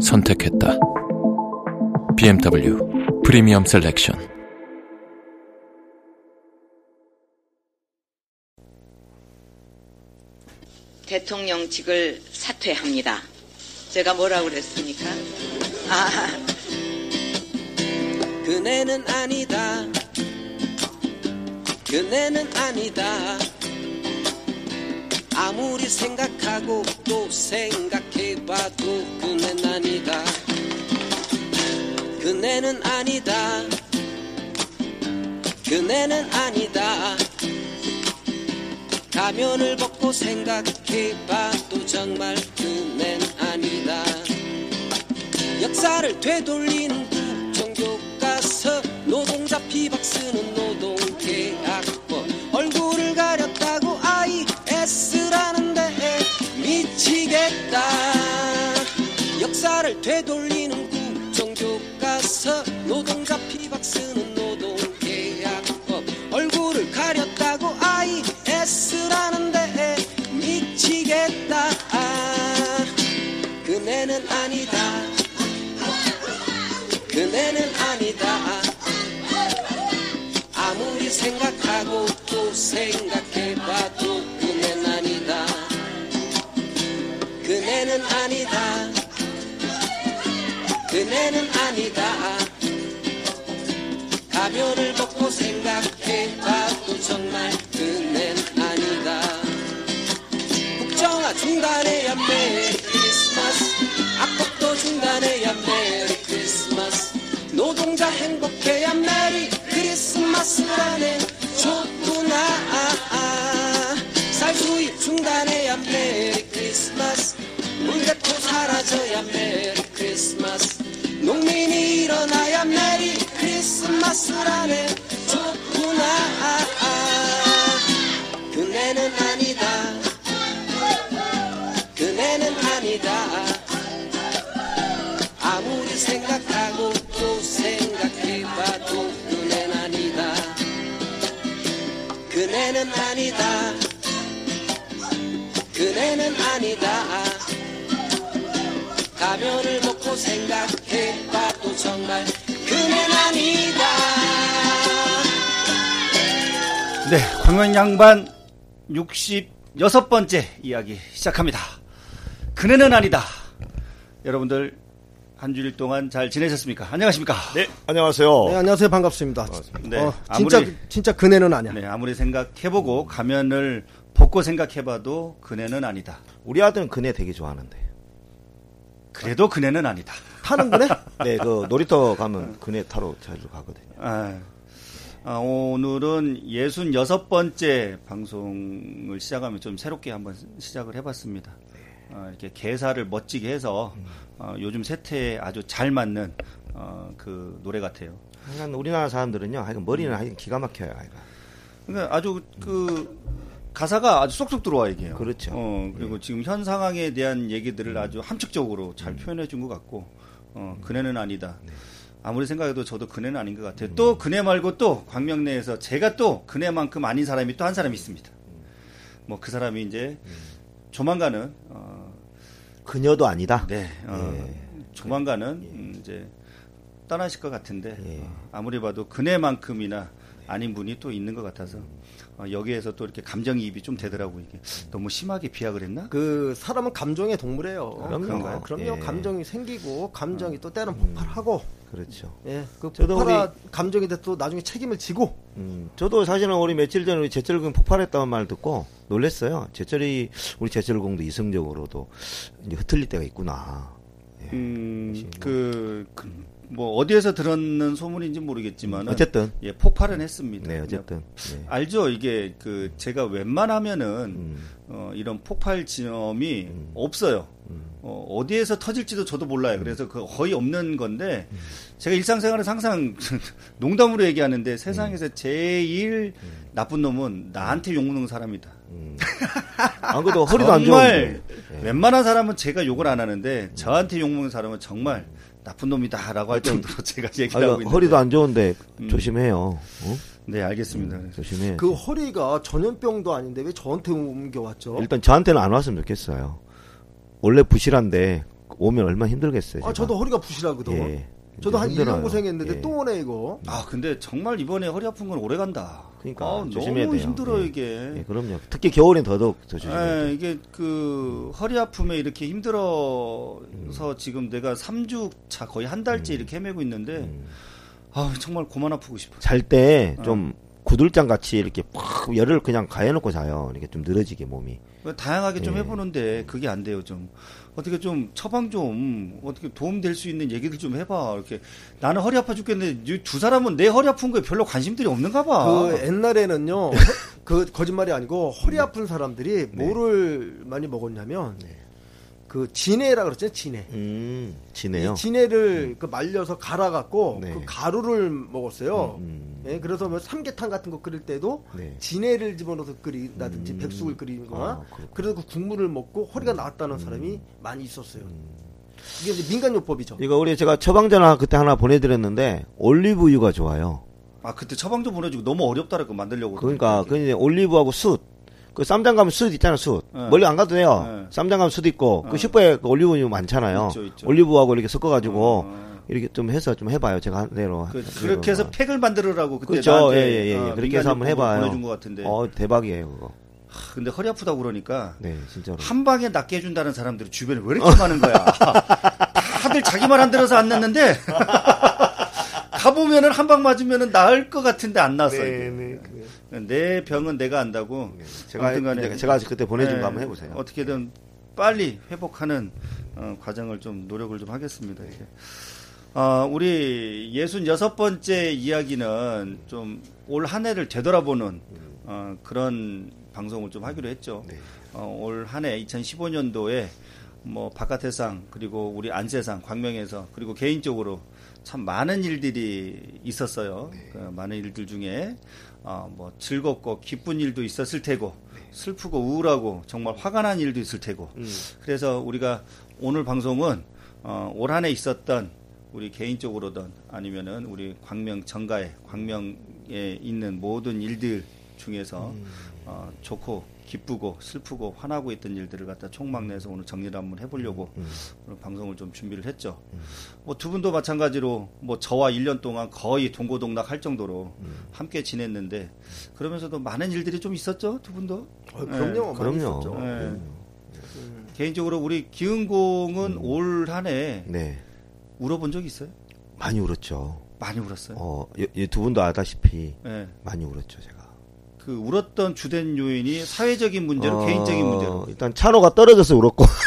선택했다. BMW 프리미엄 셀렉션. 대통령직을 사퇴합니다. 제가 뭐라고 그랬습니까? 아, 그네는 아니다. 그네는 아니다. 아무리 생각하고 또 생각해봐도 그네는 아니다. 그네는 아니다. 그네는 아니다. 가면을 벗고 생각해봐도 정말 그네는 아니다. 역사를 되돌리 되돌리는 국정교과서 노동 네, 광원 양반 66번째 이야기 시작합니다. 그네는 아니다. 여러분들 한 주일 동안 잘 지내셨습니까? 안녕하십니까? 네, 안녕하세요. 네, 안녕하세요. 반갑습니다. 네, 어, 아무리- 진짜 진짜 그네는 아니야. 네, 아무리 생각해보고 가면을 벗고 생각해봐도 그네는 아니다. 우리 아들은 그네 되게 좋아하는데. 그래도 그네는 아니다. 타는 그네? 네, 그 놀이터 가면 그네 타러 자주 가거든요. 아, 아, 오늘은 66번째 방송을 시작하면 좀 새롭게 한번 시작을 해봤습니다. 어, 이렇게 개사를 멋지게 해서 어, 요즘 세태에 아주 잘 맞는 어, 그 노래 같아요. 하여간 우리나라 사람들은요, 하여간 머리는 하여간 기가 막혀요, 하여간. 그러니까 아주 그 가사가 아주 쏙쏙 들어와 이게요. 그렇죠. 어, 그리고 지금 현 상황에 대한 얘기들을 아주 함축적으로 잘 표현해 준 것 같고, 어, 그네는 아니다. 아무리 생각해도 저도 그네는 아닌 것 같아요. 또 그네 말고 또 광명 내에서 제가 또 그네만큼 아닌 사람이 또 한 사람이 있습니다. 뭐 그 사람이 이제 조만간은 어, 그녀도 아니다. 네, 어, 예. 조만간은 음, 이제 떠나실 것 같은데 예. 어, 아무리 봐도 그네만큼이나 아닌 분이 또 있는 것 같아서 어, 여기에서 또 이렇게 감정이입이 좀 되더라고요. 이게 너무 심하게 비약을 했나? 그 사람은 감정의 동물이에요. 그럼요. 그런가요? 그럼요. 예. 감정이 생기고 감정이 또 때는 폭발하고 그렇죠. 예. 그 저도 폭발한 감정이 돼또 나중에 책임을 지고 음, 저도 사실은 우리 며칠 전에 우리 제철공 폭발했다는 말 듣고 놀랬어요. 제철이, 우리 제철공도 이성적으로도 이제 흩을릴 때가 있구나. 예. 음, 그, 그 뭐 어디에서 들었는 소문인지 모르겠지만 어쨌든 예, 폭발은 했습니다. 네 어쨌든 네. 알죠. 이게 그 제가 웬만하면은 음. 어, 이런 폭발 지점이 없어요. 어, 어디에서 터질지도 저도 몰라요. 그래서 그 거의 없는 건데 제가 일상생활에서 항상 농담으로 얘기하는데 세상에서 제일 나쁜 놈은 나한테 욕 먹는 사람이다. 안 그래도 허리도 안 정말 좋은데. 웬만한 사람은 제가 욕을 안 하는데 저한테 욕 먹는 사람은 정말 나쁜 놈이다라고 할 정도로 제가 얘기를 아니, 하고 있는데 허리도 안 좋은데 음. 조심해요. 어? 네 알겠습니다. 조심해. 그 허리가 전염병도 아닌데 왜 저한테 옮겨왔죠? 일단 저한테는 안 왔으면 좋겠어요. 원래 부실한데 오면 얼마나 힘들겠어요. 아 제가. 저도 허리가 부실하거든. 예. 저도 한 힘들어요. 1년 고생했는데 예. 또 오네 이거. 아 근데 정말 이번에 허리 아픈 건 오래 간다. 그러니까 아, 조심해야 너무 돼요. 힘들어 예. 이게. 예, 그럼요. 특히 겨울엔 더더욱 더 조심해야 돼요. 예, 이게 그 허리 아픔에 이렇게 힘들어서 지금 내가 3주 차 거의 한 달째 이렇게 헤매고 있는데 음. 아 정말 그만 아프고 싶어. 잘때 어. 좀 구들장 같이 이렇게 팍 열을 그냥 가해놓고 자요. 이렇게 좀 늘어지게 몸이. 다양하게 좀 예. 해보는데 그게 안 돼요 좀 어떻게 좀 처방 좀 어떻게 도움 될 수 있는 얘기들 좀 해봐 이렇게 나는 허리 아파 죽겠는데 이두 사람은 내 허리 아픈 거에 별로 관심들이 없는가 봐. 그 옛날에는요. 그 거짓말이 아니고 허리 아픈 사람들이 뭐를 많이 먹었냐면 그 진해라 그랬잖아요. 진해. 음, 지네요. 이 진해를 그 말려서 갈아갖고 네. 그 가루를 먹었어요. 음, 예, 그래서 뭐 삼계탕 같은 거 끓일 때도 네. 진해를 집어넣어서 끓이다든지 음. 백숙을 끓이거나 아. 그래서 그 국물을 먹고 허리가 나았다는 사람이 많이 있었어요. 이게 이제 민간요법이죠. 이거 우리 제가 처방전 그때 하나 보내드렸는데 올리브유가 좋아요. 아 그때 처방 좀 보내주고 너무 어렵다라고 만들려고. 그러니까 그. 이제 올리브하고 숯. 그 쌈장 가면 숯 있잖아 숯. 네. 멀리 안 가도 돼요. 네. 쌈장 가면 숯 있고 네. 그 슈퍼에 그 올리브유 많잖아요. 있죠, 있죠. 올리브하고 이렇게 섞어가지고 어. 이렇게 좀 해서 좀 해봐요. 제가 한 대로. 그, 그렇게 해서 팩을 만들으라고 그때 그렇죠. 나한테 예, 예, 예. 어, 그렇게 해서 한번 해봐요. 보내준 것 같은데. 어 대박이에요 그거. 하, 근데 허리 아프다고 그러니까 네 진짜로. 한 방에 낫게 해준다는 사람들이 주변에 왜 이렇게 많은 거야? 다들 자기 말 안 들어서 안 났는데 가보면은 한 방 맞으면은 나을 것 같은데 안 났어. 네, 이게. 내 병은 내가 안다고. 제가 아무튼 간에 제가, 제가 그때 보내준 네, 거 한번 해보세요. 어떻게든 빨리 회복하는 어, 과정을 좀 노력을 좀 하겠습니다. 이게. 어, 우리 66번째 이야기는 좀 올 한 해를 되돌아보는 어, 그런 방송을 좀 하기로 했죠. 네. 어, 올 한 해 2015년도에 뭐 바깥 세상 그리고 우리 안세상 광명에서 그리고 개인적으로 참 많은 일들이 있었어요. 그 많은 일들 중에 어, 뭐 즐겁고 기쁜 일도 있었을 테고 슬프고 우울하고 정말 화가 난 일도 있을 테고. 그래서 우리가 오늘 방송은 어, 올 한해 있었던 우리 개인적으로든 아니면은 우리 광명 정가에 광명에 있는 모든 일들 중에서 어, 좋고 기쁘고 슬프고 화나고 있던 일들을 갖다 총망내서 오늘 정리를 한번 해보려고 오늘 방송을 좀 준비를 했죠. 뭐두 분도 마찬가지로 뭐 저와 1년 동안 거의 동고동락 할 정도로 함께 지냈는데 그러면서도 많은 일들이 좀 있었죠 두 분도. 어, 그럼요. 많이 그럼요. 있었죠. 네. 개인적으로 우리 기흥공은 올 한해 네 울어본 적 있어요? 많이 울었죠. 많이 울었어요. 어, 이- 이두 분도 아다시피 네. 많이 울었죠, 제가. 그 울었던 주된 요인이 사회적인 문제로 어, 개인적인 문제로 일단 찬호가 떨어져서 울었고.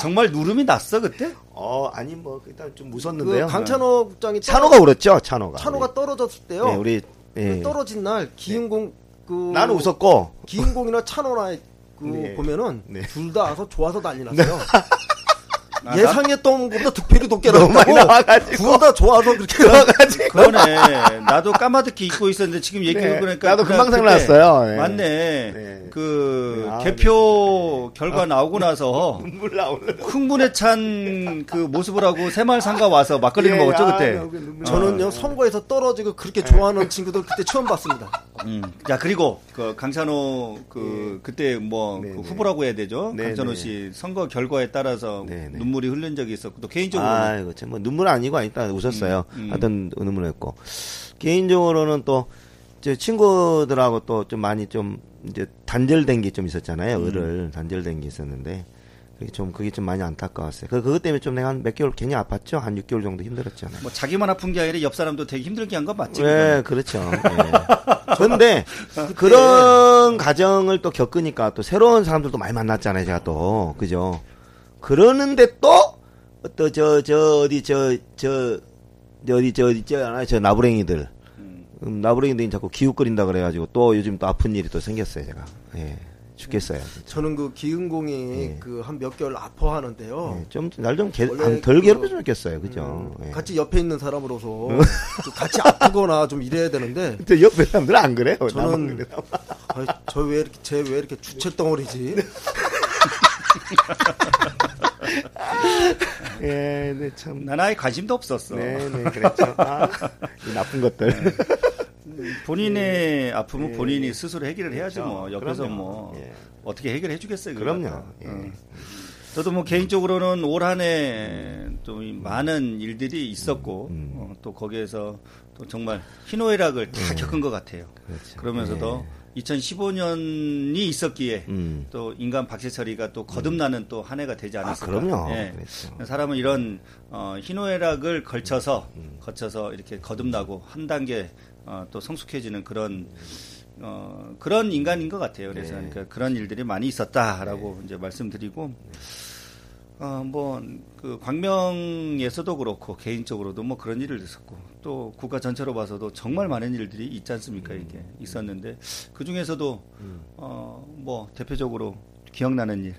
정말 누름이 났어 그때? 어, 아니 뭐 일단 좀그 무섭는데요. 강찬호 국장이 찬호가 울었죠, 찬호가. 찬호가 떨어졌을 때요. 네, 우리 예. 그 떨어진 날 기흥공 그 나는 웃었고 기흥공이나 찬호나 그 네. 보면은 네. 둘다 와서 좋아서 난리 났어요. 아, 예상했던 것보다 득표율이 높게 나와가지고. 둘다 좋아서 그렇게 그러네. 나도 까마득히 입고 있었는데 지금 얘기 네, 들어보니까 나도 금방 생각났어요. 네. 맞네. 네. 그 아, 개표 결과 나오고 나서 눈물 나오는. 흥분에 찬 그 모습을 하고 새마을상가 와서 막걸리를 예, 먹었죠 아, 그때. 나 눈물 저는요 선거에서 떨어지고 그렇게 좋아하는 친구들 그때 처음 봤습니다. 음. 자 그리고 그 강찬호 그 그때 뭐 네, 그 네. 후보라고 해야 되죠. 네, 강찬호 네. 씨 선거 결과에 따라서 네, 네. 눈물이 흐른 적이 있었고 또 개인적으로 아, 참뭐 눈물 아니고 일단 웃었어요. 음, 음. 하여튼 눈물했고 개인적으로는 또 제 친구들하고 또 좀 많이 좀 이제 단절된 게 좀 있었잖아요. 음. 을을 단절된 게 있었는데 그게 좀 그게 좀 많이 안타까웠어요. 그 그것 때문에 좀 내가 한 몇 개월 괜히 아팠죠. 한 6개월 정도 힘들었잖아요. 뭐 자기만 아픈 게 아니라 옆 사람도 되게 힘들게 한 건 맞지. 네, 그렇죠. 예. 그런데 그런 가정을 또 겪으니까 또 새로운 사람들도 많이 만났잖아요, 제가 또. 그죠? 그러는데 또 또 저 저 어디 저 저 어디 저 어디 저 하나 저 나부랭이들 음, 나부랭이들이 자꾸 기웃거린다 그래가지고 또 요즘 또 아픈 일이 또 생겼어요 제가 예 죽겠어요 진짜. 저는 그 기흥공이 예. 그한 몇 개월 아파하는데요. 예, 좀날좀 원래 덜 그- 괴롭혔으면 좋겠어요 그죠 예. 같이 옆에 있는 사람으로서 좀 같이 아프거나 좀 이래야 되는데 근데 옆에 사람들 은 안 그래요 저는 그래요. 저왜 이렇게 쟤왜 이렇게 주체 덩어리지? 예, 네, 참. 난 아예 관심도 없었어. 네, 네, 그랬죠. 아, 이 나쁜 것들. 본인의 아픔은 예. 본인이 스스로 해결을 해야지 그렇죠. 뭐 옆에서 그럼요. 뭐 예. 어떻게 해결해 주겠어요. 그럼요. 그거는. 예. 어. 저도 뭐 개인적으로는 올 한해 좀 많은 일들이 있었고 음. 어, 또 거기에서 또 정말 희노애락을 다 겪은 것 같아요. 그렇죠. 그러면서도 2015년이 있었기에 음. 또 인간 박세철이가 또 거듭나는 또한 해가 되지 아, 않았을까. 그럼요. 예. 그렇죠. 사람은 이런 어, 희노애락을 걸쳐서 음. 거쳐서 이렇게 거듭나고 한 단계 어, 또 성숙해지는 그런 어, 그런 인간인 것 같아요. 그래서 네. 그러니까 그런 일들이 많이 있었다라고 이제 말씀드리고 어, 뭐, 그, 광명에서도 그렇고, 개인적으로도 뭐 그런 일을 있었고, 또 국가 전체로 봐서도 정말 많은 일들이 있지 않습니까, 이게 있었는데, 그 중에서도, 어, 뭐, 대표적으로 기억나는 일.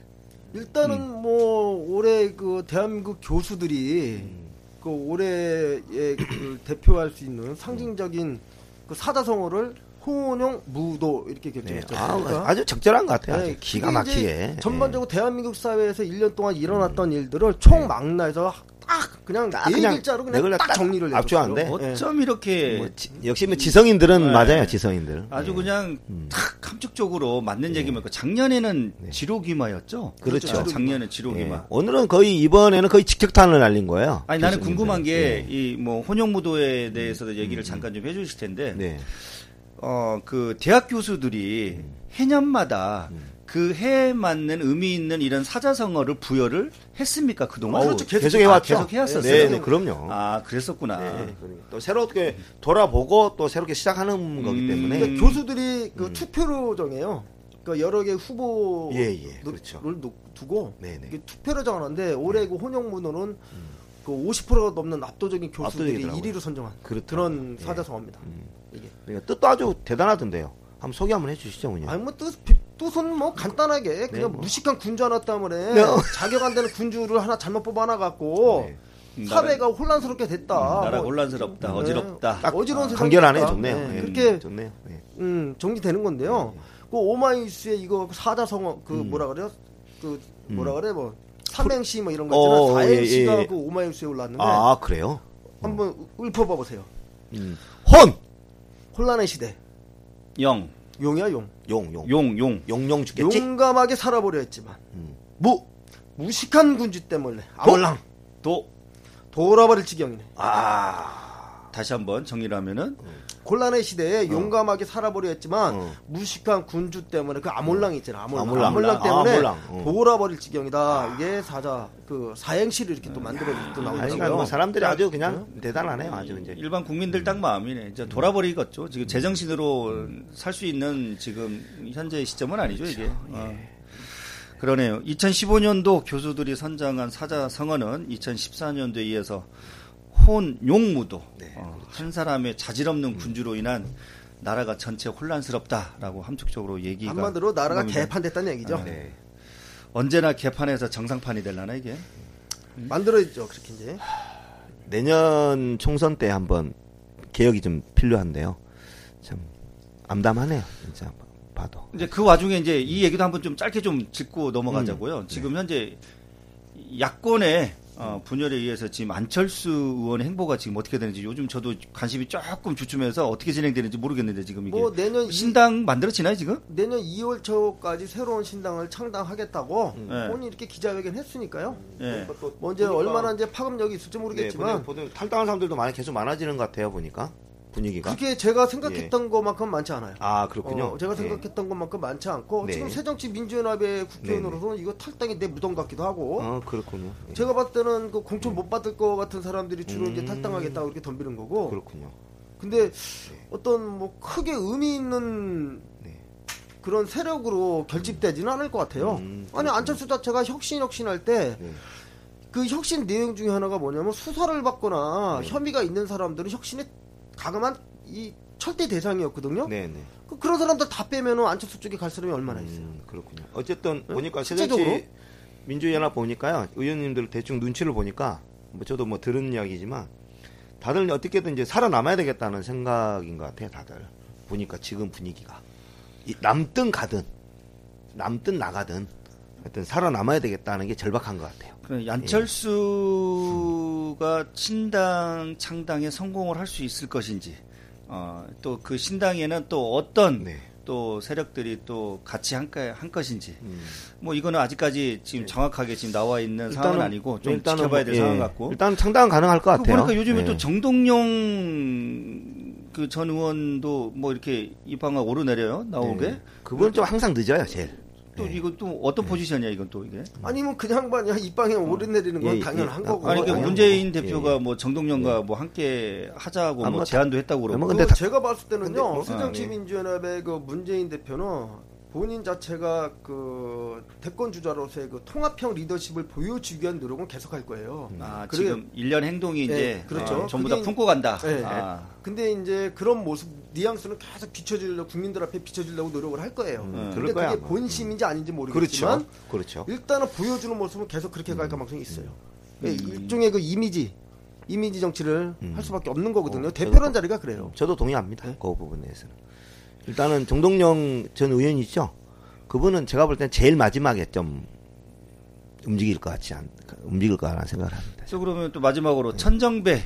일단은 음. 뭐 올해 그 대한민국 교수들이 음. 그 올해의 그 대표할 수 있는 상징적인 그 사자성어를 호용 무도 이렇게 네. 결정했죠. 아, 아주 적절한 것 같아요. 아주 네, 기가 막히게. 전반적으로 대한민국 사회에서 1년 동안 일어났던 음. 일들을 총망라해서 딱 그냥 딱 네 그냥 글자로 네 그냥 글자 딱딱 정리를 해줬어요. 예. 어쩜 이렇게 뭐 지- 역시 뭐 지성인들은 네. 맞아요, 지성인들. 아주 예. 그냥 음. 탁 함축적으로 맞는 얘기만 고 작년에는 네. 지로기마였죠? 그렇죠. 아, 작년에 지로기마. 예. 오늘은 거의 이번에는 거의 직격탄을 날린 거예요. 아니 나는 교수님들. 궁금한 게 예. 이뭐 혼용무도에 대해서도 얘기를 잠깐 좀 해주실 텐데 네. 어 그 대학 교수들이 음. 해년마다 그 해에 맞는 의미 있는 이런 사자성어를 부여를 했습니까 그동안? 그렇죠. 계속 계속 해왔죠. 계속 해왔었어요. 네, 네, 그럼요. 아 그랬었구나. 네, 그러니까 또 새롭게 돌아보고 또 새롭게 시작하는 거기 음. 때문에 근데 교수들이 그 투표로 정해요. 그러니까 여러 개 후보를 예, 예, 그렇죠. 놓- 두고 네, 네. 투표로 정하는데 올해 그 혼용문호는 그 50%가 넘는 압도적인 교수들이 압도적이더라고요. 1위로 선정한 그렇더라고요. 그런 예. 사자성어입니다. 음. 이게. 그러니까 뜻도 아주 대단하던데요. 한번 소개 한번 해주시죠, 그냥. 아니 뭐 뜻, 뜻은 뭐 간단하게 그냥 뭐. 무식한 군주 하나 때문에 네. 자격 안 되는 군주를 하나 잘못 뽑아놔 갖고 네. 음, 사회가 혼란스럽게 됐다. 나라 뭐, 혼란스럽다, 네. 어지럽다. 딱 어지러운 간결하네요, 됐다. 좋네요. 네, 예, 그렇게 좋네요. 예. 음, 정리되는 건데요. 그 오마이뉴스에 이거 사자성어 그 뭐라 그래요? 그 뭐라 그래 뭐 삼행시 뭐 이런 거 있잖아요. 어, 사행시가 예, 예. 그 오마이뉴스에 올랐는데 아, 그래요? 한번 읊어봐 보세요. 음. 혼! 혼란의 시대. 영, 용이야 용. 용, 용. 용, 용. 용용 죽겠지? 용감하게 살아보려 했지만 음. 무 무식한 군주 때문에 아몰랑 도 돌아버릴 지경이네. 아. 다시 한번 정리를 하면은 곤란의 시대에 용감하게 살아보려 했지만 어. 무식한 군주 때문에 그 아몰랑이 있잖아. 아몰랑, 아몰랑. 아몰랑, 아, 때문에 아몰랑. 어. 돌아버릴 지경이다. 이게 사자 그 사행시를 이렇게 또 만들어 또 아니, 나오더라고요. 그러니까 뭐 사람들이 아주 그냥 대단하네요, 아주 이제. 일반 국민들 딱 마음이네. 이제 돌아버리겠죠. 지금 제정신으로 살 수 있는 지금 현재 시점은 아니죠, 이게. 어. 그러네요. 2015년도 교수들이 선정한 사자 성어는 2014년도에 이어서 혼 용무도. 어, 한 사람의 자질 없는 군주로 인한 나라가 전체 혼란스럽다라고 함축적으로 얘기가 한마디로 나라가 한 겁니다. 개판됐다는 얘기죠. 네. 언제나 개판에서 정상판이 될라나 이게. 만들어지죠 그렇게 이제. 내년 총선 때 한번 개혁이 좀 필요한데요. 참 암담하네요, 진짜 봐도. 이제 그 와중에 이제 이 얘기도 한번 좀 짧게 좀 짚고 넘어가자고요. 지금 현재 야권의 어, 분열에 의해서 지금 안철수 의원의 행보가 지금 어떻게 되는지 요즘 저도 관심이 조금 주춤해서 어떻게 진행되는지 모르겠는데 지금 이게 뭐 내년 이- 신당 만들어지나요 지금? 내년 2월 초까지 새로운 신당을 창당하겠다고 네. 본인이 이렇게 기자회견 했으니까요. 예. 뭐 이제 얼마나 이제 파급력이 있을지 모르겠지만 네, 보니까 탈당한 사람들도 많이 계속 많아지는 것 같아요, 보니까. 분위기가. 그게 제가 생각했던 것만큼 많지 않아요. 아, 그렇군요. 어, 제가 예. 생각했던 것만큼 많지 않고 네. 지금 새정치민주연합의 국회의원으로서는 이거 탈당이 내 무덤 같기도 하고 어, 그렇군요. 예. 제가 봤을 때는 그 공천 못 받을 것 같은 사람들이 주로 이제 음. 탈당하겠다고 이렇게 덤비는 거고 그렇군요. 근데 어떤 뭐 크게 의미 있는 네. 그런 세력으로 결집되지는 않을 것 같아요. 음, 아니. 안철수 자체가 혁신 혁신할 때 네. 그 혁신 내용 중에 하나가 뭐냐면 수사를 받거나 혐의가 있는 사람들은 혁신의 가감한 이 철대 대상이었거든요. 네, 네. 그, 그런 사람들 다 빼면은 안철수 쪽에 갈 사람이 얼마나 있어요. 음, 그렇군요. 어쨌든 보니까 실제적으로? 새정치 민주연합 보니까요. 의원님들 대충 눈치를 보니까 뭐 저도 뭐 들은 이야기지만 다들 어떻게든 이제 살아남아야 되겠다는 생각인 것 같아요. 다들 보니까 지금 분위기가 이 남든 가든 남든 나가든 하여튼 살아남아야 되겠다는 게 절박한 것 같아요. 그 얀철수가 신당 창당에 성공을 할 수 있을 것인지, 어, 또 그 신당에는 또 어떤 네. 또 세력들이 또 같이 한, 거- 한 것인지, 음. 뭐 이거는 아직까지 지금 정확하게 지금 나와 있는 상황은 아니고 좀 일단은 지켜봐야 뭐, 될 예, 상황 같고. 일단 창당은 가능할 것그 같아요. 보니까 요즘에 예. 또 정동영 그 전 의원도 뭐 이렇게 입방아 오르내려요 나오게. 예. 그분은 좀 항상 늦어요, 제일. 또 예. 이거 또 어떤 포지션이야 이건 또 이게. 아니면 그냥 양반이 이 방에 오르내리는 건 예, 당연한 예. 거고. 아니 그 문재인 뭐, 대표가 예. 뭐 정동영과 뭐 함께 하자고 아, 뭐뭐 제안도 했다고 그러고. 뭐그 근데 다- 제가 봤을 때는요 근데 뭐- 새정치민주연합의 그 문재인 대표는 본인 자체가 그 대권 주자로서의 그 통합형 리더십을 보여주기 위한 노력은 계속할 거예요. 아, 그게- 지금 일련 행동이 이제 네, 그렇죠. 어, 전부 다 품고 간다. 네. 아, 근데 이제 그런 모습 뉘앙스는 계속 비춰주려고 국민들 앞에 비춰주려고 노력을 할 거예요. 음, 근데 그게. 본심인지 아닌지 모르겠지만 그렇죠. 그렇죠. 일단은 보여주는 모습은 계속 그렇게 갈 가능성이 있어요. 음. 예, 일종의 그 이미지, 이미지 정치를 할 수밖에 없는 거거든요. 어, 대표란 자리가 그래요. 저도 동의합니다. 네. 그 부분에서는. 일단은 정동영 전 의원이죠. 그분은 제가 볼 땐 제일 마지막에 좀 움직일 것 같지 않, 움직일 거라는 생각을 합니다. 또 그러면 또 마지막으로 천정배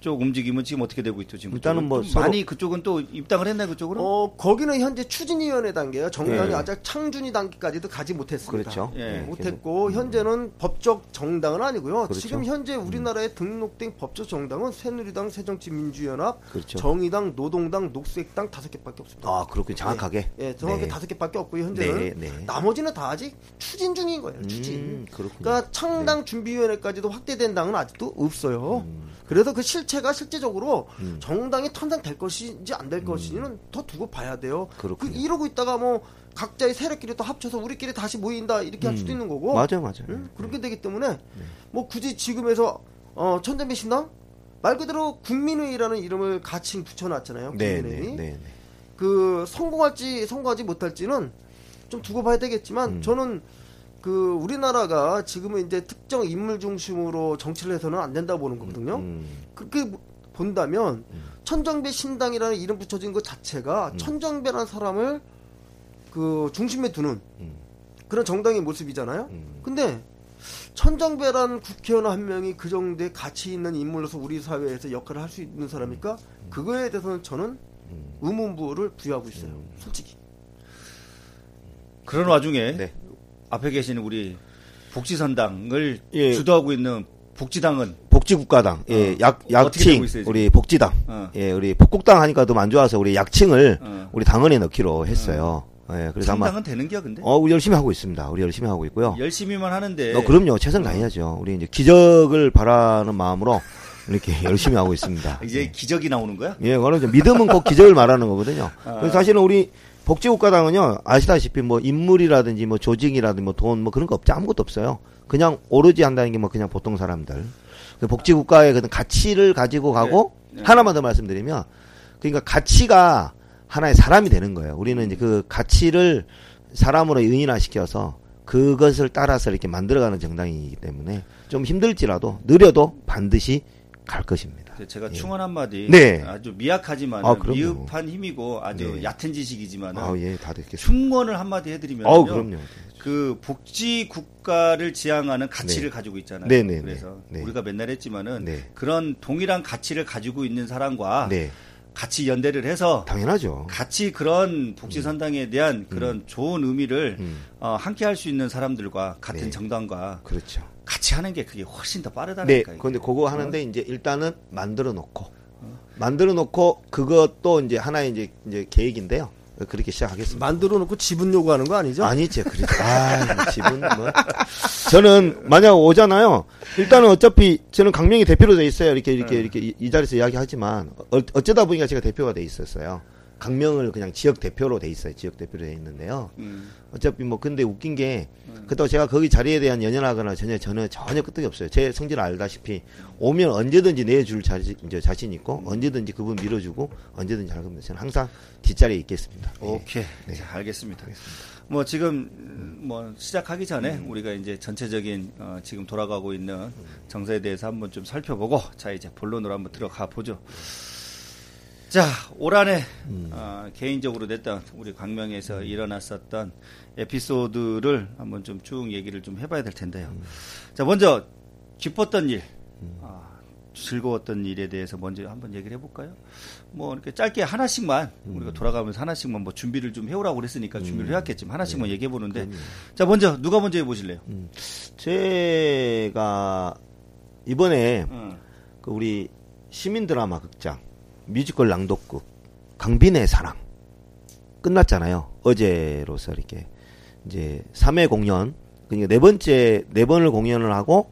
쪽 움직임은 지금 어떻게 되고 있죠? 지금 일단은 뭐 많이 그쪽은 또 입당을 했나요? 그쪽으로? 어, 거기는 현재 추진위원회 단계예요. 정당이 네. 아직 창준위 단계까지도 가지 못했습니다. 그렇죠. 예, 네, 못했고 현재는 법적 정당은 아니고요. 그렇죠. 지금 현재 우리나라에 등록된 법적 정당은 새누리당, 새정치민주연합, 그렇죠. 정의당, 노동당, 녹색당 다섯 개밖에 없습니다. 아, 그렇군요. 정확하게. 예, 정확히 네. 다섯 개밖에 없고요. 현재는 네, 네. 나머지는 다 아직 추진 중인 거예요. 추진. 음, 그렇군요. 그러니까 창당 준비위원회까지도 확대된 당은 아직도 없어요. 음. 그래서 그 실체가 실제적으로 정당이 탄생될 것인지 안 될 것인지는 더 두고 봐야 돼요. 그 음. 그렇군요. 이러고 있다가 뭐 각자의 세력끼리 또 합쳐서 우리끼리 다시 모인다 이렇게 할 수도 있는 거고. 음. 맞아요, 맞아요. 네. 응? 그렇게 되기 때문에 뭐 굳이 지금에서 어, 천전배 신당 말 그대로 국민의라는 이름을 같이 붙여놨잖아요. 네, 국민의. 네, 네, 네. 그 성공할지 성공하지 못할지는 좀 두고 봐야 되겠지만 음. 저는 그 우리나라가 지금은 이제 특정 인물 중심으로 정치를 해서는 안 된다고 보는 거거든요. 음, 그렇게 본다면 천정배 신당이라는 이름 붙여진 것 자체가 천정배라는 사람을 그 중심에 두는 음. 그런 정당의 모습이잖아요. 음. 근데 천정배라는 국회의원 한 명이 그 정도의 가치 있는 인물로서 우리 사회에서 역할을 할 수 있는 사람일까? 그거에 대해서는 저는 음. 의문부를 부여하고 있어요. 솔직히. 그런 와중에 네. 앞에 계시는 우리 복지선당을 예. 주도하고 있는 복지당은 복지국가당, 예, 어, 약, 약칭? 우리 복지당, 어. 예, 우리 복국당 하니까 더안 좋아서 우리 약칭을 어. 우리 당원에 넣기로 했어요. 예, 그래서 아마, 상당은 되는 겨 근데 어, 우리 열심히 하고 있습니다. 우리 열심히 하고 있고요. 열심히만 하는데 어, 그럼요. 최선을 다해야죠. 우리 이제 기적을 바라는 마음으로 이렇게 열심히 하고 있습니다. 이제 기적이 나오는 거야? 예, 이제 믿음은 꼭 기적을 말하는 거거든요. 아. 그래서 사실은 우리 복지국가당은요, 아시다시피 뭐 인물이라든지 뭐 조직이라든지 뭐 돈뭐 그런 거 없죠. 아무것도 없어요. 그냥 오로지 한다는 게 뭐 그냥 보통 사람들. 그 복지국가의 그 가치를 가지고 가고 네. 네. 하나만 더 말씀드리면 그러니까 가치가 하나의 사람이 되는 거예요. 우리는 이제 그 가치를 사람으로 의인화시켜서 그것을 따라서 이렇게 만들어가는 정당이기 때문에 좀 힘들지라도 느려도 반드시 갈 것입니다. 제가 예. 충원 한마디 네. 아주 미약하지만 아. 미흡한 힘이고 아주 네. 얕은 지식이지만 아, 예, 다 듣겠습니다. 충원을 한 마디 해드리면 어, 그럼요. 그 복지 국가를 지향하는 가치를 네. 가지고 있잖아요. 네, 네, 그래서 네. 네. 우리가 맨날 했지만은 네. 그런 동일한 가치를 가지고 있는 사람과 네, 같이 연대를 해서 당연하죠. 같이 그런 복지 선당에 대한 그런 좋은 의미를 음, 어, 함께 할 수 있는 사람들과 같은 네. 정당과 그렇죠. 같이 하는 게 그게 훨씬 더 네, 빠르다니까. 이게. 근데 그거 하는데 이제 일단은 만들어 놓고 만들어 놓고 그것도 이제 하나의 이제 이제 계획인데요. 그렇게 시작하겠습니다. 만들어 놓고 지분 요구하는 거 아니죠? 아니죠, 그렇죠. 아, 지분 뭐. 저는 만약 오잖아요. 일단은 어차피 저는 강명이 대표로 돼 있어요. 이렇게 이렇게 네. 이렇게 이, 이 자리에서 이야기하지만 어, 어쩌다 보니까 제가 대표가 돼 있었어요. 강명을 그냥 지역 대표로 돼 있어요. 지역 대표로 돼 있는데요. 음. 어차피 뭐 근데 웃긴 게 그렇다고 제가 거기 자리에 대한 연연하거나 전혀 전혀 전혀 끄떡이 없어요. 제 성질을 알다시피 오면 언제든지 내줄 자신 이제 자신 있고 언제든지 그분 밀어주고 언제든지 할 겁니다. 저는 항상 뒷자리에 있겠습니다. 예. 오케이. 자, 알겠습니다. 뭐 지금 음, 뭐 시작하기 전에 우리가 이제 전체적인 어, 지금 돌아가고 있는 정세에 대해서 한번 좀 살펴보고 자 이제 본론으로 한번 들어가 보죠. 자 올 한해 어, 개인적으로 냈던 우리 광명에서 일어났었던 에피소드를 한번 좀 쭉 얘기를 좀 해봐야 될 텐데요. 자 먼저 기뻤던 일, 아, 즐거웠던 일에 대해서 먼저 한번 얘기를 해볼까요? 뭐 이렇게 짧게 하나씩만 우리가 돌아가면서 하나씩만 뭐 준비를 좀 해오라고 그랬으니까 준비를 해왔겠지만 하나씩만 얘기해 보는데. 자 먼저 누가 먼저 해보실래요? 제가 이번에 응. 그 우리 시민 드라마 극장 뮤지컬 낭독극 강빈의 사랑 끝났잖아요. 어제로서 이렇게 이제 3회 공연 그러니까 네 번째 네 번을 공연을 하고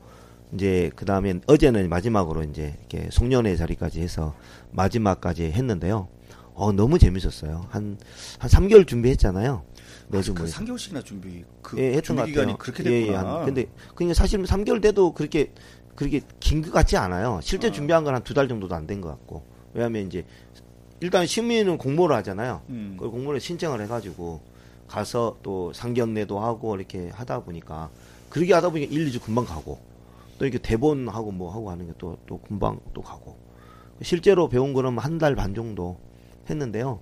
이제 그 다음에 어제는 마지막으로 이제 이렇게 송년회 자리까지 해서 마지막까지 했는데요. 어 너무 재밌었어요. 한한 3개월 준비했잖아요. 매주 그뭐 3개월씩이나 준비 그 예, 했던 준비 것 기간이 같아요. 그렇게 예, 예, 됐구나. 한- 근데 그러니까 사실 3개월 돼도 그렇게 그렇게 긴 것 같지 않아요. 실제 준비한 건 한 두 달 정도도 안 된 것 같고. 왜냐하면 이제 일단 시민은 공모를 하잖아요. 음. 그 공모를 신청을 해가지고 가서 또 상견례도 하고 이렇게 하다 보니까 그렇게 하다 보니까 1, 2주 금방 가고 또 이렇게 대본하고 뭐 하고 하는 게또또 금방 또 가고 실제로 배운 거는 한 달 반 정도 했는데요.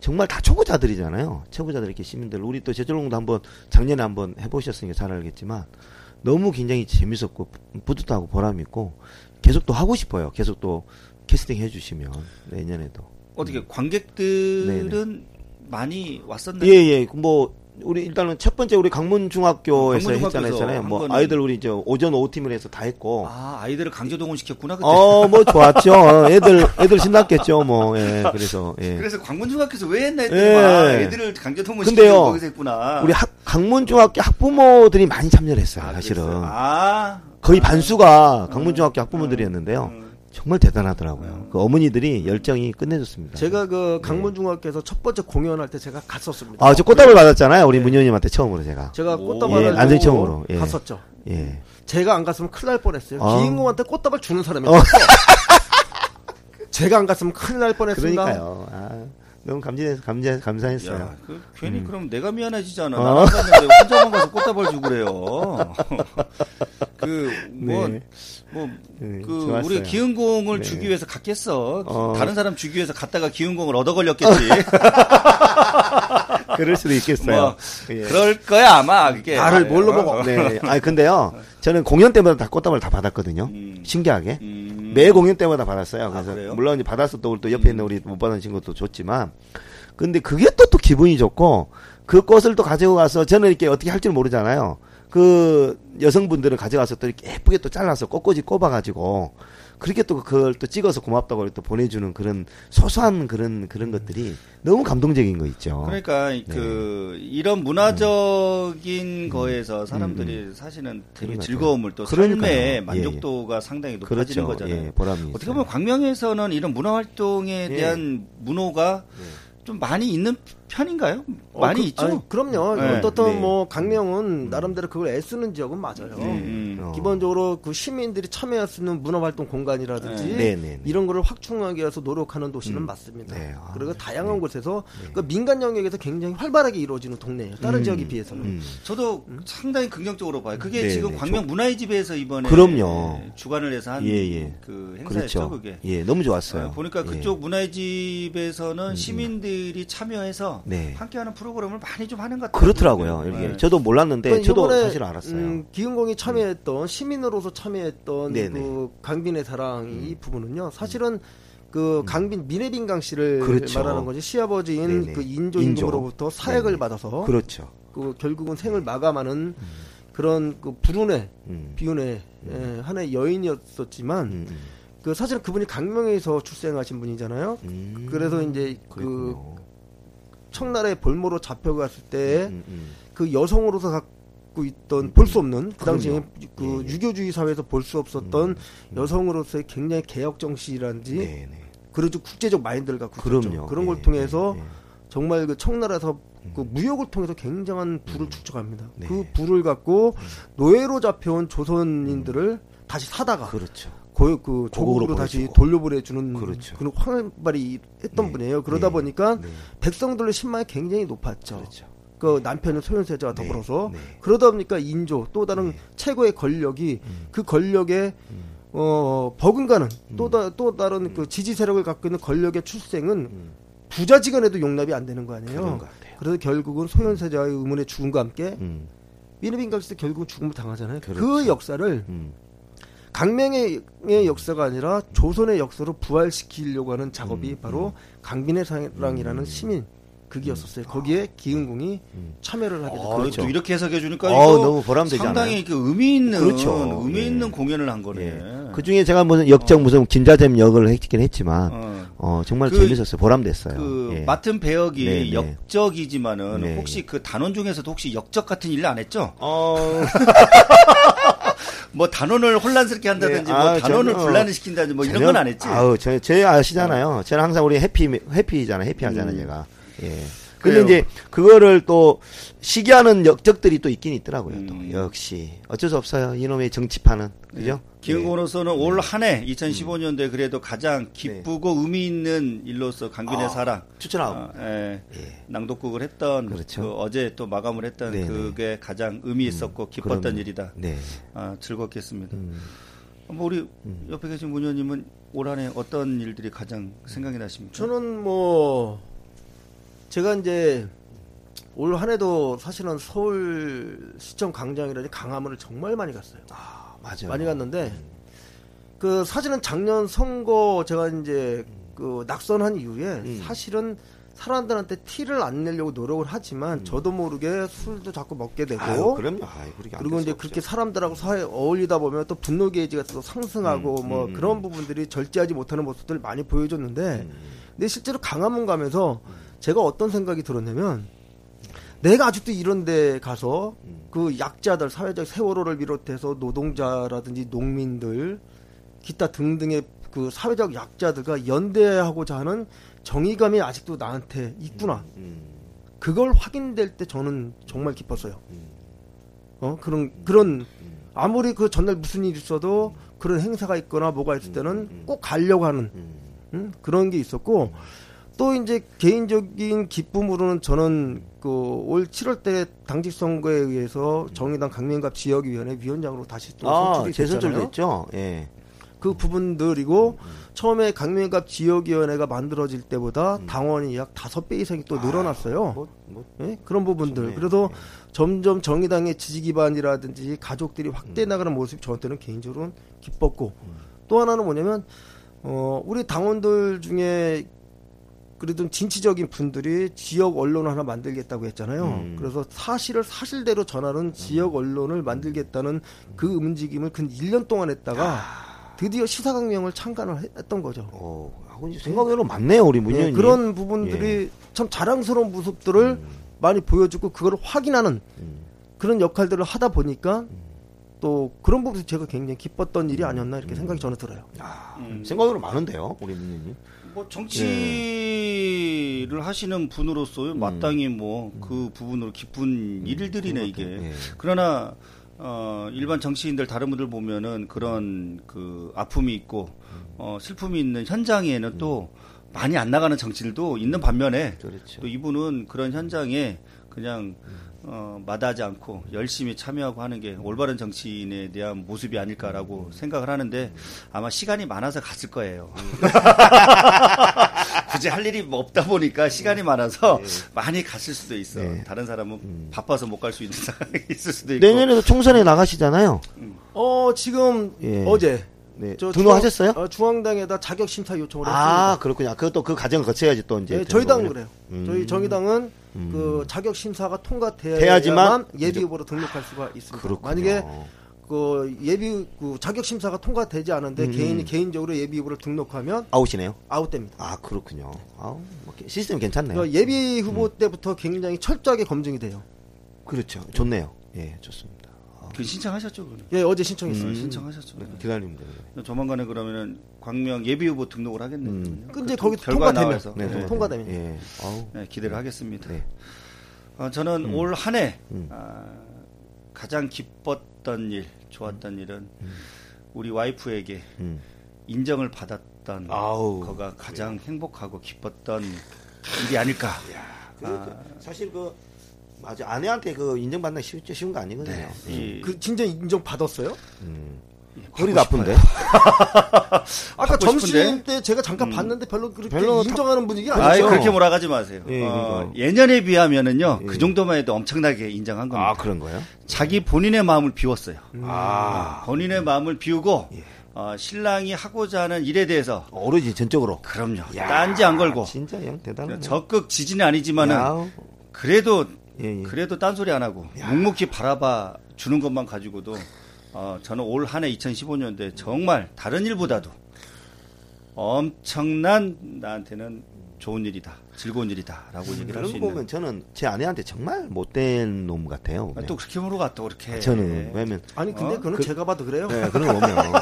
정말 다 초보자들이잖아요. 초보자들 이렇게 시민들 우리 또 제철공도 한번 작년에 한번 해보셨으니까 잘 알겠지만 너무 굉장히 재밌었고 뿌듯하고 보람 있고 계속 또 하고 싶어요. 계속 또 캐스팅 해주시면 내년에도. 어떻게 관객들은 네네. 많이 왔었나요? 예예. 뭐 우리 일단은 첫 번째 우리 강문중학교에서 강문중학교에서 했잖아요. 했잖아요. 한뭐 거는- 아이들 우리 저 오전 오후 팀을 해서 다 했고. 아 아이들을 강제 동원 시켰구나 그때. 어 뭐 좋았죠. 어, 애들 애들 신났겠죠. 뭐 예. 그래서 예. 그래서 광문중학교에서 왜 했나 했더니 예. 아, 애들을 강제 동원 시키고 근데요, 거기서 했구나. 우리 학, 강문중학교 학부모들이 많이 참여를 했어요. 아, 사실은. 그랬어요? 아 거의 반수가 강문중학교 학부모들이었는데요. 음. 정말 대단하더라고요. 그 어머니들이 열정이 끝내줬습니다. 제가 그 강문중학교에서 첫 번째 공연할 때 제가 갔었습니다. 아, 저 꽃다발 받았잖아요. 우리 문현님한테 처음으로 제가. 제가 오. 꽃다발을 예, 안생 처음으로. 예. 갔었죠. 예. 제가 안 갔으면 큰일 날 뻔했어요. 아. 기인공한테 꽃다발 주는 사람이 어. 제가 안 갔으면 큰일 날 뻔했습니다. 그러니까요. 아, 너무 감지해서 감지 감사했어요. 야, 그 괜히 그럼 내가 미안해지잖아. 어. 나안 갔는데 혼자만 가서 꽃다발 주고 그래요. 그뭐 네. 뭐 네, 그. 우리 기흥공을 네. 주기 위해서 갔겠어. 어. 다른 사람 주기 위해서 갔다가 기흥공을 얻어 걸렸겠지. 그럴 수도 있겠어요. 뭐 예. 그럴 거야 아마 그게. 나를 뭘로 어, 먹어? 어. 네. 아니 근데요. 저는 공연 때마다 다 꽃다발 다 받았거든요. 음. 신기하게. 음. 매 공연 때마다 받았어요. 그래서 그래요? 음. 물론 이제 우리 또 옆에 있는 우리 못 받은 친구도 줬지만 근데 그게 또또 기분이 좋고 그 꽃을 또 가지고 가서 저는 이렇게 어떻게 할 줄 모르잖아요. 그 여성분들은 가져가서 또 이렇게 예쁘게 또 잘라서 꽃꽂이 꼽아가지고 그렇게 또 그걸 또 찍어서 고맙다고 또 보내주는 그런 소소한 그런 그런 것들이 너무 감동적인 거 있죠. 그러니까 네. 그 이런 문화적인 거에서 사람들이 사실은 되게 음. 것 즐거움을 또 그러니까요. 삶의 예, 예. 만족도가 상당히 높아지는 그렇죠. 거잖아요. 예, 보람이 어떻게. 보면 광명에서는 이런 문화 활동에 예. 대한 문호가 좀 많이 있는 편인가요? 어, 많이 그- 있죠. 아니, 그럼요. 네. 어떻든 네. 뭐 강명은 나름대로 그걸 애쓰는 지역은 맞아요. 음. 어. 기본적으로 그 시민들이 참여할 수 있는 문화활동 공간이라든지 네. 네, 네, 네. 이런 거를 확충하기 위해서 노력하는 도시는 맞습니다. 네. 아, 그리고 다양한 곳에서 그 민간 영역에서 굉장히 활발하게 이루어지는 동네예요. 다른 지역에 비해서는. 음. 저도 상당히 긍정적으로 봐요. 그게 네, 지금 네. 광명 문화의 집에서 이번에 그럼요. 주관을 해서 한 예, 예. 그 행사였죠. 그렇죠. 그게. 예, 너무 좋았어요. 어, 보니까 예. 음, 그쪽 문화의 집에서는 시민들 이 참여해서 네. 함께하는 프로그램을 많이 좀 하는 것 같아요. 그렇더라고요. 이게 네. 저도 몰랐는데 그러니까 저도 사실 알았어요. 음, 기흥공이 참여했던 시민으로서 참여했던 네네. 그 강빈의 사랑 이 부분은요. 사실은 그 강빈 미래빈강 씨를 그렇죠. 말하는 거지 시아버지인 네네. 그 인조. 임금으로부터 사액을 네네. 받아서 그렇죠. 그 결국은 생을 마감하는 그런 그 불운의 음. 비운의 예, 하나의 여인이었었지만 음, 음. 그 사실은 그분이 강명에서 출생하신 분이잖아요. 음. 그래서 이제 그. 청나라의 볼모로 잡혀갔을 때 음, 음. 그 여성으로서 갖고 있던 볼 수 없는 그 당시에. 그 예, 예. 유교주의 사회에서 볼 수 없었던 여성으로서의 굉장히 개혁 정신이라든지 네, 네. 그래도 국제적 마인드를 갖고 그럼요. 그런 예, 걸 통해서 예, 예. 정말 그 청나라에서 그 무역을 통해서 굉장한 부를 축적합니다. 네. 그 부를 갖고 노예로 잡혀온 조선인들을 다시 사다가 그렇죠. 고, 그 조국으로 다시. 돌려보내주는 그렇죠. 그런 황발이 했던 네. 분이에요. 그러다 네. 보니까 네. 백성들의 신망이 굉장히 높았죠. 그렇죠. 그 남편은 소현세자와 네. 더불어서 네. 그러다 보니까 인조 또 다른 네. 최고의 권력이 음. 그 권력에 음. 어 버금가는 또, 다, 또 다른 그 지지 세력을 갖고 있는 권력의 출생은 음. 부자지간에도 용납이 안 되는 거 아니에요. 그래서 결국은 소현세자의 의문의 죽음과 함께 음. 미르빈 갈때 결국은 죽음을 당하잖아요. 그 그렇죠. 역사를 음. 강명의 역사가 아니라 조선의 역사로 부활시키려고 하는 작업이 음, 바로 강빈의 사랑이라는 시민 극이었었어요. 거기에 기흥궁이 음. 참여를 하게 아, 됐죠. 그렇죠. 또 이렇게 해석해 주니까 어, 상당히 않아요? 그 의미 있는 그렇죠. 의미 예. 있는 공연을 한 거네. 예. 그 중에 제가 무슨 역적 무슨 김자잼 역을 했긴 했지만 어. 어, 정말 그- 재밌었어요. 보람됐어요. 그 예. 맡은 배역이 네, 네. 역적이지만은 네. 혹시 그 단원 중에서도 혹시 역적 같은 일을 안 했죠? 어, 뭐 단원을 혼란스럽게 한다든지 네. 뭐 아, 단원을 저는, 어, 분란을 시킨다든지 뭐 이런 전혀- 건 안 했지. 아우, 저, 제 아시잖아요. 저는 항상 우리 해피, 해피잖아요. 해피하잖아요, 음. 제가. 예. 근데 그래요. 이제 그거를 또 시기하는 역적들이 또 있긴 있더라고요. 또 음. 역시 어쩔 수 없어요. 이놈의 정치판은 그죠? 기흥으로서는 올한 해 2015년도에 그래도 가장 네. 기쁘고 의미 있는 일로서 강빈의 아, 사랑 추천하고. 어, 예, 예. 낭독극을 했던 그렇죠. 그 어제 또 마감을 했던 네네. 그게 가장 의미 있었고 기뻤던 그럼요. 일이다. 네. 아, 즐겁겠습니다. 음. 뭐 우리 음. 옆에 계신 문현님은 올 한해 어떤 일들이 가장 생각이 나십니까? 저는 뭐 제가 이제 올 한해도 사실은 서울 시청 광장이라든지 강화문을 정말 많이 갔어요. 아, 맞아요. 많이 갔는데 그 사실은 작년 선거 제가 이제 그 낙선한 이후에 음. 사실은 사람들한테 티를 안 내려고 노력을 하지만 저도 모르게 술도 자꾸 먹게 되고 음. 아유, 그럼요. 아유, 그리고 될 이제 수 그렇게. 사람들하고 사회 어울리다 보면 또 분노 게이지가 또 상승하고 음, 뭐 음, 그런 음. 부분들이 절제하지 못하는 모습들을 많이 보여줬는데 음. 근데 실제로 강화문 가면서 제가 어떤 생각이 들었냐면 내가 아직도 이런 데 가서 음. 그 약자들 사회적 세월호를 비롯해서 노동자라든지 농민들 기타 등등의 그 사회적 약자들과 연대하고자 하는 정의감이 아직도 나한테 있구나. 음. 그걸 확인될 때 저는 정말 기뻤어요. 음. 어 그런 그런 아무리 그 전날 무슨 일이 있어도 그런 행사가 있거나 뭐가 있을 때는 꼭 가려고 하는 음. 음, 그런 게 있었고 또 이제 개인적인 기쁨으로는 저는 그 올 7월 때 당직 선거에 의해서 정의당 강명갑 지역위원회 위원장으로 다시 또 아, 선출이 재선출도 됐잖아요. 했죠. 예. 그 부분들이고 처음에 강명갑 지역위원회가 만들어질 때보다 당원이 약 다섯 배 이상이 또 늘어났어요. 뭐, 뭐, 예? 그런 부분들. 좋네요. 그래서 예. 점점 정의당의 지지 기반이라든지 가족들이 확대해 나가는 모습이 저한테는 개인적으로는 기뻤고 또 하나는 뭐냐면 어 우리 당원들 중에 그래도 진취적인 분들이 지역 언론 하나 만들겠다고 했잖아요. 음. 그래서 사실을 사실대로 전하는 지역 언론을 만들겠다는 그 움직임을 근 1년 동안 했다가 드디어 시사강명을 창간을 했- 했던 거죠. 어, 생각외로 많네요, 우리 문현님. 예, 그런 부분들이 참 자랑스러운 모습들을 많이 보여주고 그걸 확인하는 음. 그런 역할들을 하다 보니까 또 그런 부분에서 제가 굉장히 기뻤던 일이 아니었나 이렇게 생각이 저는 들어요. 아, 음. 생각외로 많은데요, 우리 문현님. 뭐 정치를 하시는 분으로서 마땅히 뭐그 부분으로 기쁜 일들이네 이게. 예. 그러나 어 일반 정치인들 다른 분들 보면은 그런 그 아픔이 있고 어 슬픔이 있는 현장에는 또 많이 안 나가는 정치들도 있는 반면에 그렇죠. 또 이분은 그런 현장에 그냥 어, 마다하지 않고 열심히 참여하고 하는 게 올바른 정치인에 대한 모습이 아닐까라고 생각을 하는데 아마 시간이 많아서 갔을 거예요. 굳이 할 일이 뭐 없다 보니까 시간이 많아서 많이 갔을 수도 있어. 네. 다른 사람은 바빠서 못 갈 수 있는 상황이 있을 수도 있고. 내년에도 총선에 나가시잖아요. 어 지금 예. 어제 네. 저 등록하셨어요? 중앙, 어, 중앙당에다 자격 심사 요청을 아, 했습니다. 그렇군요. 그것도 그 과정을 거쳐야지 또 이제. 네, 저희 당은. 그래요. 음. 저희 정의당은 음. 그 자격 심사가 통과돼야만 돼야지만 예비 후보로 등록할 수가 있습니다. 그렇군요. 만약에 그 예비 그 자격 심사가 통과되지 않은데 음. 개인이 개인적으로 예비 후보를 등록하면 아웃이네요. 아웃됩니다. 아, 그렇군요. 아우, 뭐 시스템 괜찮네요. 그러니까 예비 후보 때부터 굉장히 철저하게 검증이 돼요. 그렇죠. 좋네요. 예, 좋습니다. 아. 그 신청하셨죠, 그거는. 예, 어제 신청했어요. 음, 신청하셨죠. 기다리면 돼요. 조만간에 그러면은 광명 예비 후보 등록을 하겠네요. 음. 근데 그 거기 통과되면 네, 네, 네. 통과되면 예. 네, 기대를 하겠습니다. 네. 어, 저는 올한해 음. 아, 가장 기뻤던 일, 좋았던 일은 우리 와이프에게 음. 인정을 받았던 아우, 거가 가장 행복하고 기뻤던 일이 아닐까. 그, 사실 그 맞아 아내한테 그 인정받는 게 쉬운, 쉬운 거 아니거든요. 네. 이, 그 진짜 인정 받았어요? 음. 받고 허리도 아픈데. 아까 점심? 때 제가 잠깐 봤는데 별로 그렇게 별로 인정하는 분위기가 아이, 아니죠. 그렇게 몰아가지 마세요. 예, 어, 그러니까. 예년에 비하면은요, 예. 그 정도만 해도 엄청나게 인정한 겁니다. 아 그런 거예요? 자기 본인의 마음을 비웠어요. 아 본인의 마음을 비우고, 예. 어, 신랑이 하고자 하는 일에 대해서, 오로지 전적으로. 그럼요. 야, 딴지 안 걸고, 진짜 형 대단하네. 적극 지지는 아니지만은, 야우. 그래도, 예, 예. 그래도 딴소리 안 하고, 묵묵히 바라봐 주는 것만 가지고도, 어, 저는 올 한 해 2015년도에 정말 다른 일보다도 엄청난 나한테는 좋은 일이다. 즐거운 일이다. 라고 얘기를 할수 그런 거 있는. 보면 저는 제 아내한테 정말 못된 놈 같아요. 아. 또 그렇게 물어가 또 그렇게. 저는 왜냐면 아니 근데 어? 그거는 그- 제가 봐도 그래요. 네, 그런 거 보면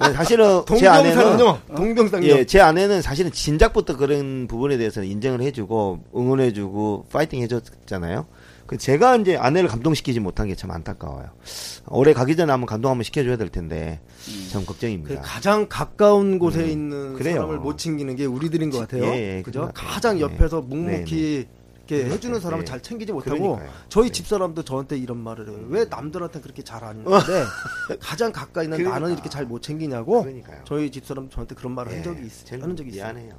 왜 사실은 제 아내는 동병상련, 동병상련. 예, 제 아내는 사실은 진작부터 그런 부분에 대해서는 인정을 해주고 응원해주고 파이팅 해줬잖아요. 그 제가 이제 아내를 감동시키지 못한 게 참 안타까워요. 올해 가기 전에 한번 감동 한번 시켜줘야 될 텐데 참그 걱정입니다. 가장 가까운 곳에 있는 음. 그래요. 사람을 못 챙기는 게 우리들인 것 같아요. 예, 예, 그죠? 가장 예. 옆에서 묵묵히 이렇게 해주는 사람을 예. 잘 챙기지 못하고 그러니까요. 저희 예. 집사람도 저한테 이런 말을 해요. 왜 남들한테 그렇게 잘 하는데 가장 가까이 있는 그러니까. 나는 이렇게 잘 못 챙기냐고 그러니까요. 저희 집 사람 저한테 그런 말을 예, 한 적이 있, 제일 하는 적이 있어요. 미안해요.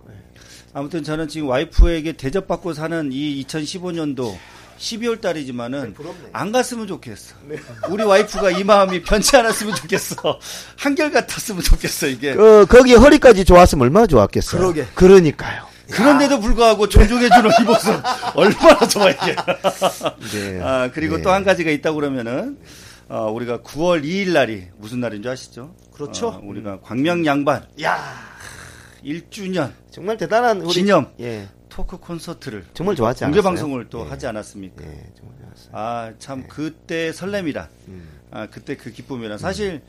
아무튼 저는 지금 와이프에게 대접받고 사는 이 2015년도 12월 달이지만은 부럽네. 안 갔으면 좋겠어. 우리 와이프가 이 마음이 변치 않았으면 좋겠어. 한결 같았으면 좋겠어 이게. 그 거기 허리까지 좋았으면 얼마나 좋았겠어요. 그러게. 그러니까요. 그런데도 불구하고 존중해주는 이 모습 얼마나 좋아 이게. 네. 아 그리고 네. 또한 가지가 있다고 그러면은 어, 우리가 9월 2일 날이 무슨 날인 줄 아시죠? 그렇죠. 어, 우리가 광명 양반 야 1주년 정말 대단한 우리 기념. 예. 토크 콘서트를 정말 좋았지 공개 않았어요? 방송을 또 예. 하지 않았습니까? 예, 정말 좋았어요. 아참 그때 설렘이라 음. 아 그때 그 기쁨이라 사실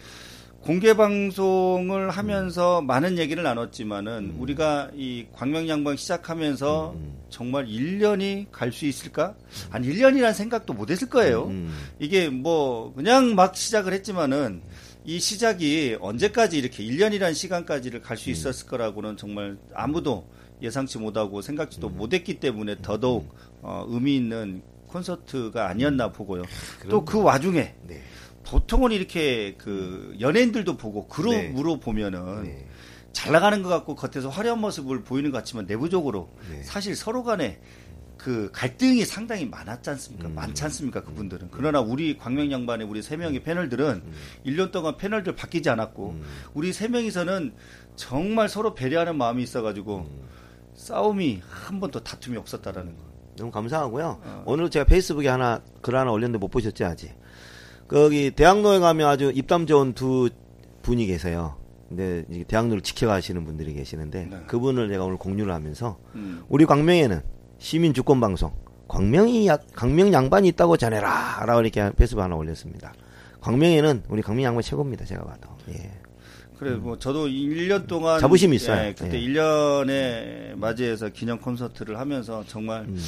공개 방송을 하면서 많은 얘기를 나눴지만은 우리가 이 광명양방 시작하면서 음. 정말 1년이 갈 수 있을까? 한 1년이라는 생각도 못 했을 거예요. 음. 이게 뭐 그냥 막 시작을 했지만은 이 시작이 언제까지 이렇게 1년이라는 시간까지를 갈 음. 수 있었을 거라고는 정말 아무도 예상치 못하고 생각지도 음. 못했기 때문에 더더욱 어, 의미 있는 콘서트가 아니었나 보고요. 또 그 와중에 네. 보통은 이렇게 그 연예인들도 보고 그룹으로 보면은 네. 잘 나가는 것 같고 겉에서 화려한 모습을 보이는 것 같지만 내부적으로 네. 사실 서로 간에 그 갈등이 상당히 많았지 음. 않습니까? 많지 않습니까? 그분들은. 그러나 우리 광명 양반의 우리 세 명의 패널들은 일 1년 동안 패널들 바뀌지 않았고 음. 우리 세 명이서는 정말 서로 배려하는 마음이 있어가지고 음. 싸움이 한 번도 다툼이 없었다라는 거. 너무 감사하고요. 어. 오늘 제가 페이스북에 하나 글 하나 올렸는데 못 보셨지 아직. 거기 대학로에 가면 아주 입담 좋은 두 분이 계세요. 근데 이 대학로를 지켜가시는 분들이 계시는데 네. 그분을 제가 오늘 공유를 하면서 음. 우리 광명에는 시민 주권 방송 광명이 약 광명 양반이 있다고 전해라라고 이렇게 페이스북 하나 올렸습니다. 광명에는 우리 광명 양반 최고입니다. 제가 봐도. 예. 그래 뭐 저도 1년 동안 자부심이 있어요. 예, 그때 예. 1년에 맞이해서 기념 콘서트를 하면서 정말 음.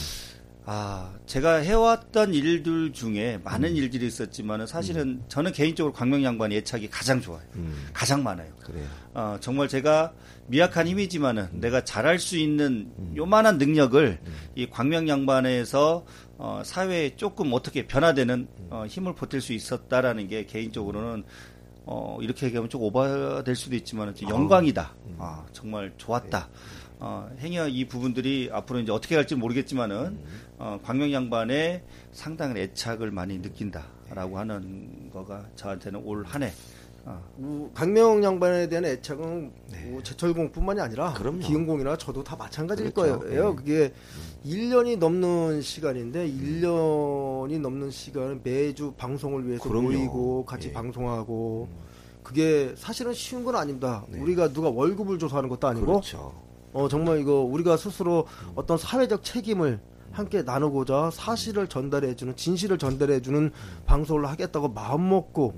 아 제가 해왔던 일들 중에 많은 일들이 있었지만은 사실은 저는 개인적으로 광명 양반 애착이 가장 좋아요. 음. 가장 많아요. 그래요. 어, 정말 제가 미약한 힘이지만은 내가 잘할 수 있는 요만한 능력을 이 광명 양반에서 어, 사회에 조금 어떻게 변화되는 어, 힘을 보탤 수 있었다라는 게 개인적으로는 어, 이렇게 얘기하면 좀 오버될 수도 있지만 좀 영광이다. 아, 정말 좋았다. 어, 행여 이 부분들이 앞으로 이제 어떻게 갈지 모르겠지만은 어, 광명 양반의 상당한 애착을 많이 느낀다라고 하는 거가 저한테는 올 한해 어, 뭐, 강명 양반에 대한 애착은 뭐 제철공뿐만이 아니라 네. 그럼요. 기흥공이나 저도 다 마찬가지일 그렇죠. 거예요. 네. 그게 1년이 넘는 시간인데 1년이 넘는 시간을 매주 방송을 위해서 그럼요. 모이고 같이 예. 방송하고 그게 사실은 쉬운 건 아닙니다. 네. 우리가 누가 월급을 줘서 하는 것도 아니고 그렇죠. 어 정말 이거 우리가 스스로 어떤 사회적 책임을 함께 나누고자 사실을 전달해 주는 진실을 전달해 주는 방송을 하겠다고 마음 먹고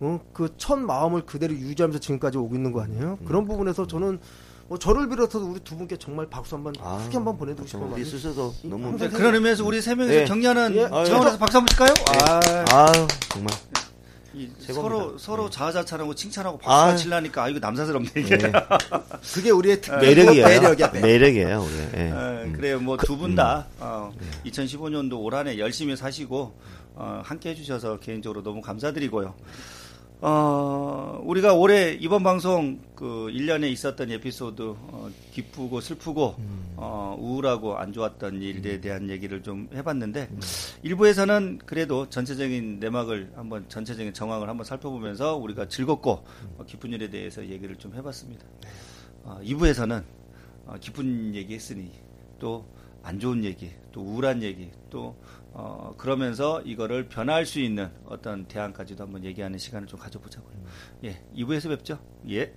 어, 그 첫 마음을 그대로 유지하면서 지금까지 오고 있는 거 아니에요? 그런 부분에서 저는 뭐 저를 비롯해서 우리 두 분께 정말 박수 한번 아, 크게 한번 보내드리고 싶어요. 우리 스스로 너무 네, 그런 의미에서 우리 세 명이서 예. 격려하는 예. 차원에서 박수 한번 칠까요? 아, 아유 정말. 서로 서로 네. 자아자찬하고 칭찬하고 박수 아. 치려니까 아 이거 남사스럽네 이게. 네. 그게 우리의 특 매력이에요. 매력이야. 매력. 매력이에요, 우리. 예. 어, 음. 그래요. 뭐 두 분다 어, 2015년도 올 한해 열심히 사시고 어, 함께 해주셔서 개인적으로 너무 감사드리고요. 어, 우리가 올해 이번 방송 그 1년에 있었던 에피소드 어, 기쁘고 슬프고 어, 우울하고 안 좋았던 일에 대한 얘기를 좀 해봤는데 일부에서는 그래도 전체적인 내막을 한번 전체적인 정황을 한번 살펴보면서 우리가 즐겁고 어, 기쁜 일에 대해서 얘기를 좀 해봤습니다. 어, 2부에서는 어, 기쁜 얘기 했으니 또 안 좋은 얘기, 또 우울한 얘기, 또 어, 그러면서 이거를 변화할 수 있는 어떤 대안까지도 한번 얘기하는 시간을 좀 가져보자고요. 예, 2부에서 뵙죠. 예.